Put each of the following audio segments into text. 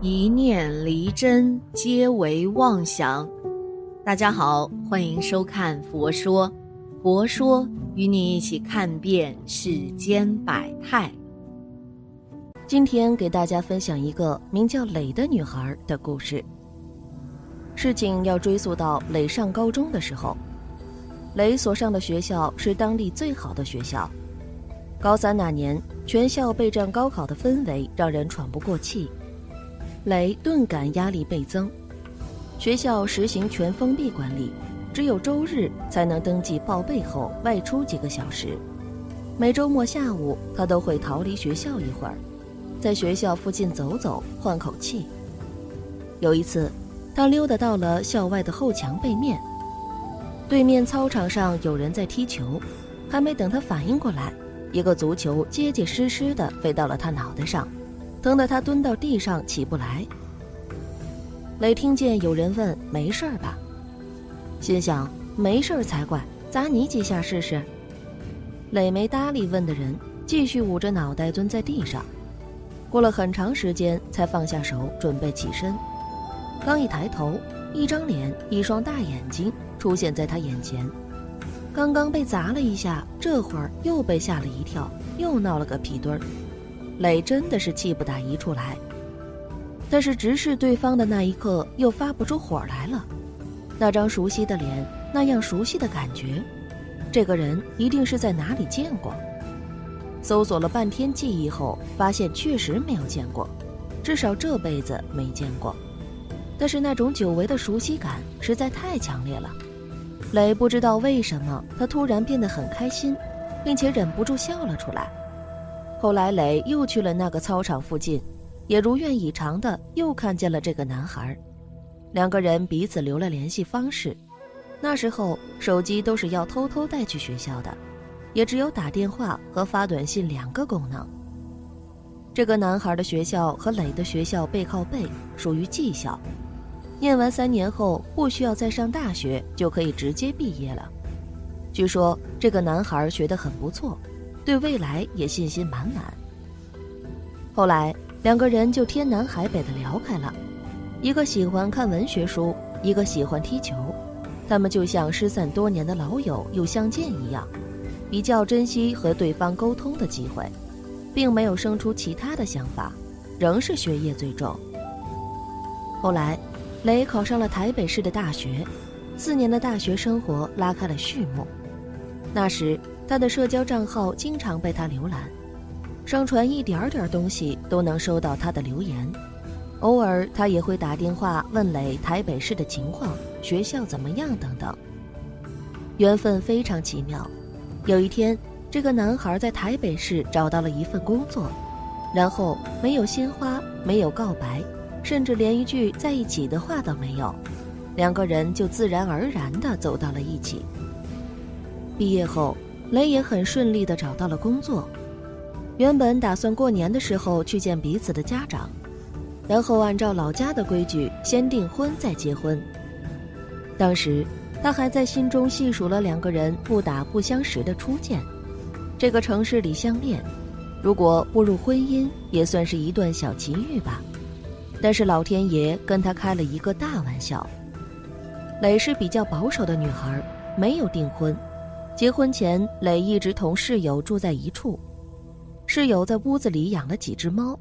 一念离真，皆为妄想。大家好，欢迎收看《佛说》，佛说与你一起看遍世间百态。今天给大家分享一个名叫磊的女孩的故事。事情要追溯到磊上高中的时候，磊所上的学校是当地最好的学校。高三那年，全校备战高考的氛围让人喘不过气。雷顿感压力倍增，学校实行全封闭管理，只有周日才能登记报备后外出几个小时。每周末下午，他都会逃离学校一会儿，在学校附近走走，换口气。有一次，他溜达到了校外的后墙背面，对面操场上有人在踢球，还没等他反应过来，一个足球结结实实的飞到了他脑袋上。疼得他蹲到地上起不来。磊听见有人问：“没事吧？”心想：“没事才怪，砸你几下试试。”磊没搭理问的人，继续捂着脑袋蹲在地上。过了很长时间，才放下手，准备起身。刚一抬头，一张脸，一双大眼睛出现在他眼前。刚刚被砸了一下，这会儿又被吓了一跳，又闹了个屁墩儿。磊真的是气不打一处来，但是直视对方的那一刻又发不出火来了。那张熟悉的脸，那样熟悉的感觉，这个人一定是在哪里见过。搜索了半天记忆后，发现确实没有见过，至少这辈子没见过。但是那种久违的熟悉感实在太强烈了。磊不知道为什么，他突然变得很开心，并且忍不住笑了出来。后来，磊又去了那个操场附近，也如愿以偿的又看见了这个男孩。两个人彼此留了联系方式。那时候手机都是要偷偷带去学校的，也只有打电话和发短信两个功能。这个男孩的学校和磊的学校背靠背，属于技校，念完三年后不需要再上大学，就可以直接毕业了。据说这个男孩学得很不错。对未来也信心满满。后来两个人就天南海北的聊开了，一个喜欢看文学书，一个喜欢踢球，他们就像失散多年的老友又相见一样，比较珍惜和对方沟通的机会，并没有生出其他的想法，仍是学业最重。后来，雷考上了台北市的大学，四年的大学生活拉开了序幕。那时。他的社交账号经常被他浏览，上传一点点东西都能收到他的留言。偶尔他也会打电话问磊台北市的情况、学校怎么样等等。缘分非常奇妙，有一天，这个男孩在台北市找到了一份工作，然后没有鲜花，没有告白，甚至连一句在一起的话都没有，两个人就自然而然地走到了一起。毕业后。雷也很顺利地找到了工作，原本打算过年的时候去见彼此的家长，然后按照老家的规矩先订婚再结婚。当时他还在心中细数了两个人不打不相识的初见，这个城市里相恋，如果步入婚姻也算是一段小奇遇吧。但是老天爷跟他开了一个大玩笑。雷是比较保守的女孩，没有订婚。结婚前，磊一直同室友住在一处。室友在屋子里养了几只猫。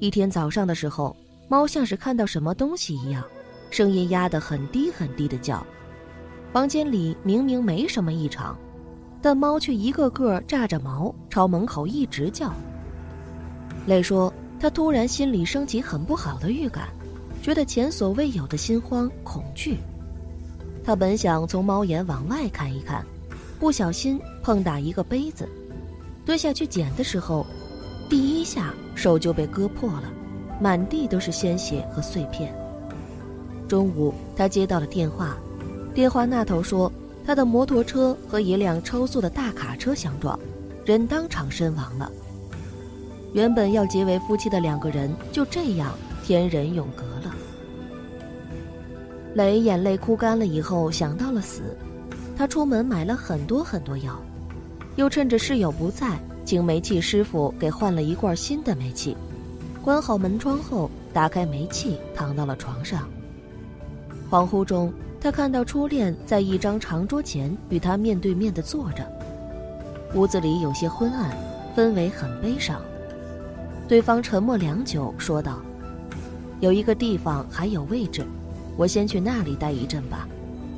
一天早上的时候，猫像是看到什么东西一样，声音压得很低很低的叫。房间里明明没什么异常，但猫却一个个炸着毛朝门口一直叫。磊说，他突然心里升起很不好的预感，觉得前所未有的心慌恐惧。他本想从猫眼往外看一看。不小心碰打一个杯子，蹲下去捡的时候，第一下手就被割破了，满地都是鲜血和碎片。中午他接到了电话，电话那头说他的摩托车和一辆超速的大卡车相撞，人当场身亡了。原本要结为夫妻的两个人就这样天人永隔了。雷眼泪哭干了以后想到了死。他出门买了很多很多药，又趁着室友不在，请煤气师傅给换了一罐新的煤气。关好门窗后，打开煤气，躺到了床上。恍惚中，他看到初恋在一张长桌前与他面对面的坐着。屋子里有些昏暗，氛围很悲伤。对方沉默良久，说道：“有一个地方还有位置，我先去那里待一阵吧，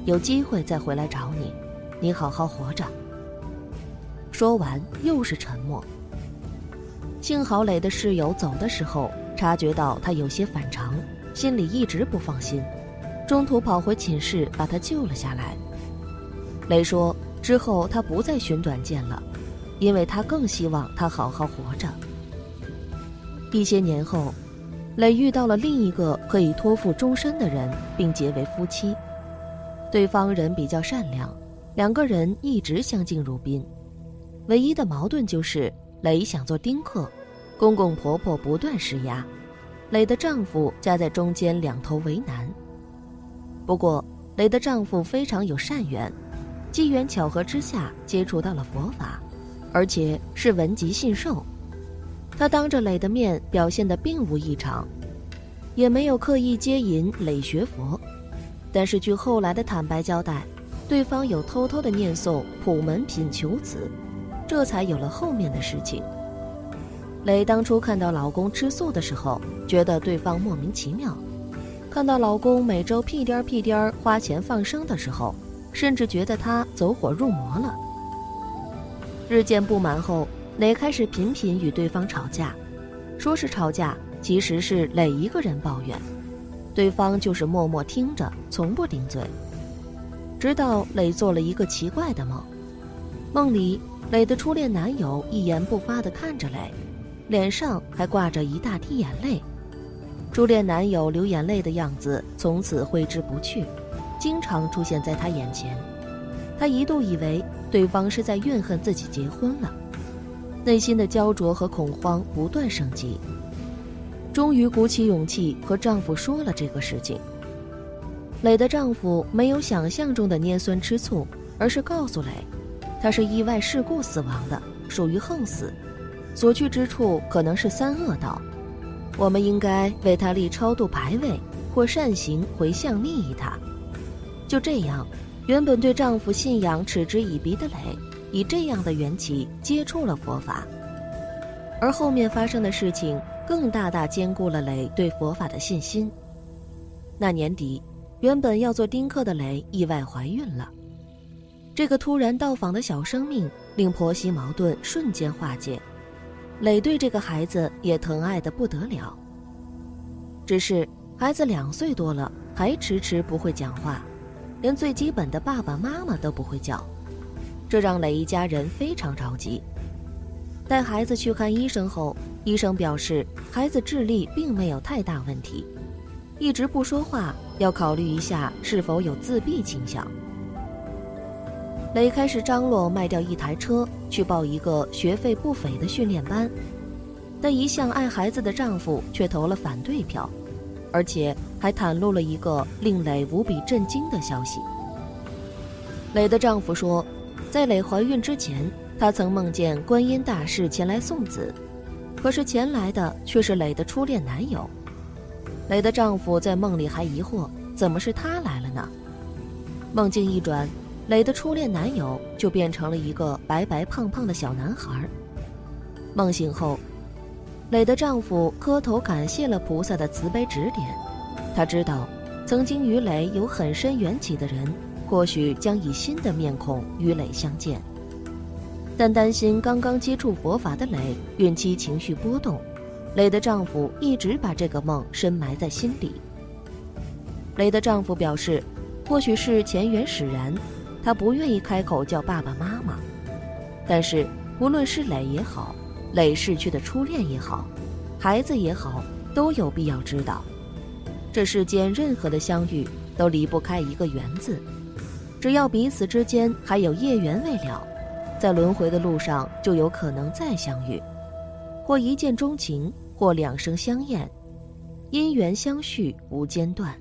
有机会再回来找你。你好好活着。”说完，又是沉默。幸好磊的室友走的时候察觉到他有些反常，心里一直不放心，中途跑回寝室把他救了下来。磊说。之后，他不再寻短见了，因为他更希望他好好活着。一些年后，磊遇到了另一个可以托付终身的人，并结为夫妻。对方人比较善良，两个人一直相敬如宾。唯一的矛盾就是磊想做丁克，公公婆婆不断施压，磊的丈夫夹在中间，两头为难。不过，磊的丈夫非常有善缘。机缘巧合之下接触到了佛法，而且是闻吉信受。他当着磊的面表现的并无异常，也没有刻意接引磊学佛。但是据后来的坦白交代，对方有偷偷的念诵普门品求子，这才有了后面的事情。磊当初看到老公吃素的时候，觉得对方莫名其妙；看到老公每周屁颠儿屁颠儿花钱放生的时候。甚至觉得他走火入魔了。日渐不满后，磊开始频频与对方吵架，说是吵架，其实是磊一个人抱怨，对方就是默默听着，从不顶嘴。直到磊做了一个奇怪的梦，梦里磊的初恋男友一言不发地看着磊，脸上还挂着一大滴眼泪，初恋男友流眼泪的样子从此挥之不去。经常出现在他眼前，他一度以为对方是在怨恨自己结婚了，内心的焦灼和恐慌不断升级。终于鼓起勇气和丈夫说了这个事情。磊的丈夫没有想象中的捏酸吃醋，而是告诉磊，他是意外事故死亡的，属于横死，所去之处可能是三恶道，我们应该为他立超度牌位或善行回向利益他。就这样，原本对丈夫信仰嗤之以鼻的磊，以这样的缘起接触了佛法，而后面发生的事情更大大兼顾了磊对佛法的信心。那年底，原本要做丁克的磊意外怀孕了，这个突然到访的小生命令婆媳矛盾瞬间化解，磊对这个孩子也疼爱的不得了。只是孩子两岁多了，还迟迟不会讲话。连最基本的爸爸妈妈都不会叫，这让磊一家人非常着急。带孩子去看医生后，医生表示孩子智力并没有太大问题，一直不说话要考虑一下是否有自闭倾向。磊开始张罗卖掉一台车去报一个学费不菲的训练班，但一向爱孩子的丈夫却投了反对票。而且还袒露了一个令磊无比震惊的消息。磊的丈夫说，在磊怀孕之前，他曾梦见观音大士前来送子，可是前来的却是磊的初恋男友。磊的丈夫在梦里还疑惑，怎么是他来了呢？梦境一转，磊的初恋男友就变成了一个白白胖胖的小男孩。梦醒后。磊的丈夫磕头感谢了菩萨的慈悲指点，他知道，曾经与磊有很深缘起的人，或许将以新的面孔与磊相见。但担心刚刚接触佛法的磊孕期情绪波动，磊的丈夫一直把这个梦深埋在心里。磊的丈夫表示，或许是前缘使然，他不愿意开口叫爸爸妈妈，但是无论是磊也好。磊逝去的初恋也好，孩子也好，都有必要知道，这世间任何的相遇都离不开一个缘字，只要彼此之间还有业缘未了，在轮回的路上就有可能再相遇，或一见钟情，或两生相厌，姻缘相续无间断。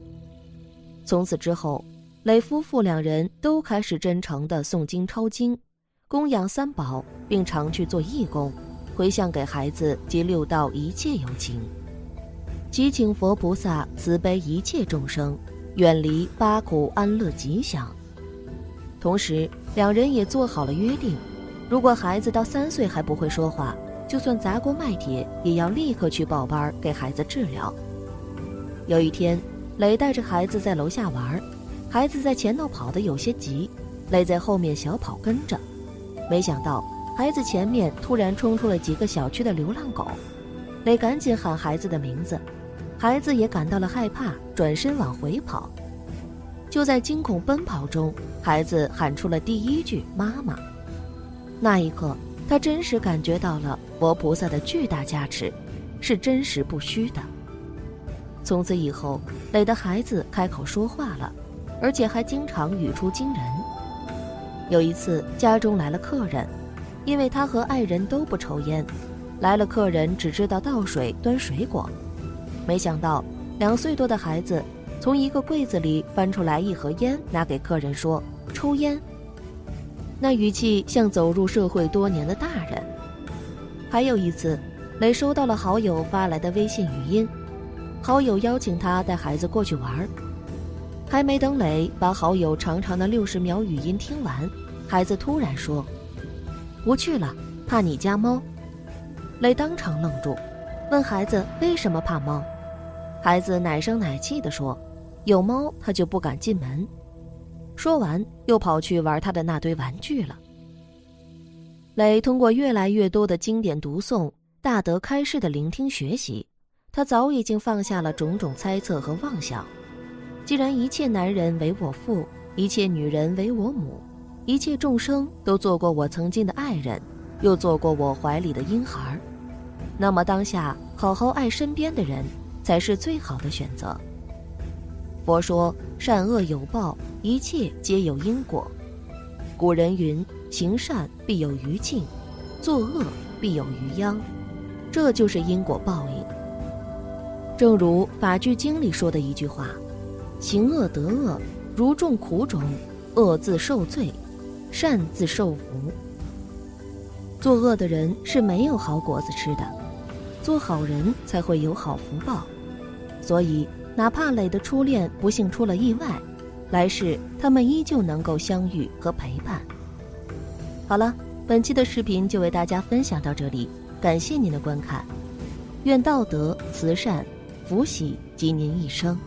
从此之后，磊夫妇两人都开始真诚地诵经抄经，供养三宝，并常去做义工。回向给孩子及六道一切有情。祈请佛菩萨慈悲一切众生，远离八苦安乐吉祥。同时，两人也做好了约定：如果孩子到三岁还不会说话，就算砸锅卖铁，也要立刻去报班给孩子治疗。有一天，磊带着孩子在楼下玩，孩子在前头跑得有些急，磊在后面小跑跟着，没想到。孩子前面突然冲出了几个小区的流浪狗，磊赶紧喊孩子的名字，孩子也感到了害怕，转身往回跑。就在惊恐奔跑中，孩子喊出了第一句“妈妈”。那一刻，他真实感觉到了佛菩萨的巨大加持，是真实不虚的。从此以后，磊的孩子开口说话了，而且还经常语出惊人。有一次，家中来了客人。因为他和爱人都不抽烟，来了客人只知道倒水端水果，没想到两岁多的孩子从一个柜子里翻出来一盒烟，拿给客人说：“抽烟。”那语气像走入社会多年的大人。还有一次，雷收到了好友发来的微信语音，好友邀请他带孩子过去玩，还没等雷把好友长长的六十秒语音听完，孩子突然说。不去了，怕你家猫。磊当场愣住，问孩子为什么怕猫。孩子奶声奶气地说：“有猫，他就不敢进门。”说完，又跑去玩他的那堆玩具了。磊通过越来越多的经典读诵、大德开示的聆听学习，他早已经放下了种种猜测和妄想。既然一切男人为我父，一切女人为我母。一切众生都做过我曾经的爱人，又做过我怀里的婴孩，那么当下好好爱身边的人，才是最好的选择。佛说善恶有报，一切皆有因果。古人云：行善必有余庆，作恶必有余殃，这就是因果报应。正如法句经里说的一句话：行恶得恶，如种苦种，恶自受罪。善自受福。作恶的人是没有好果子吃的，做好人才会有好福报。所以，哪怕磊的初恋不幸出了意外，来世他们依旧能够相遇和陪伴。好了，本期的视频就为大家分享到这里，感谢您的观看。愿道德、慈善、福喜及您一生。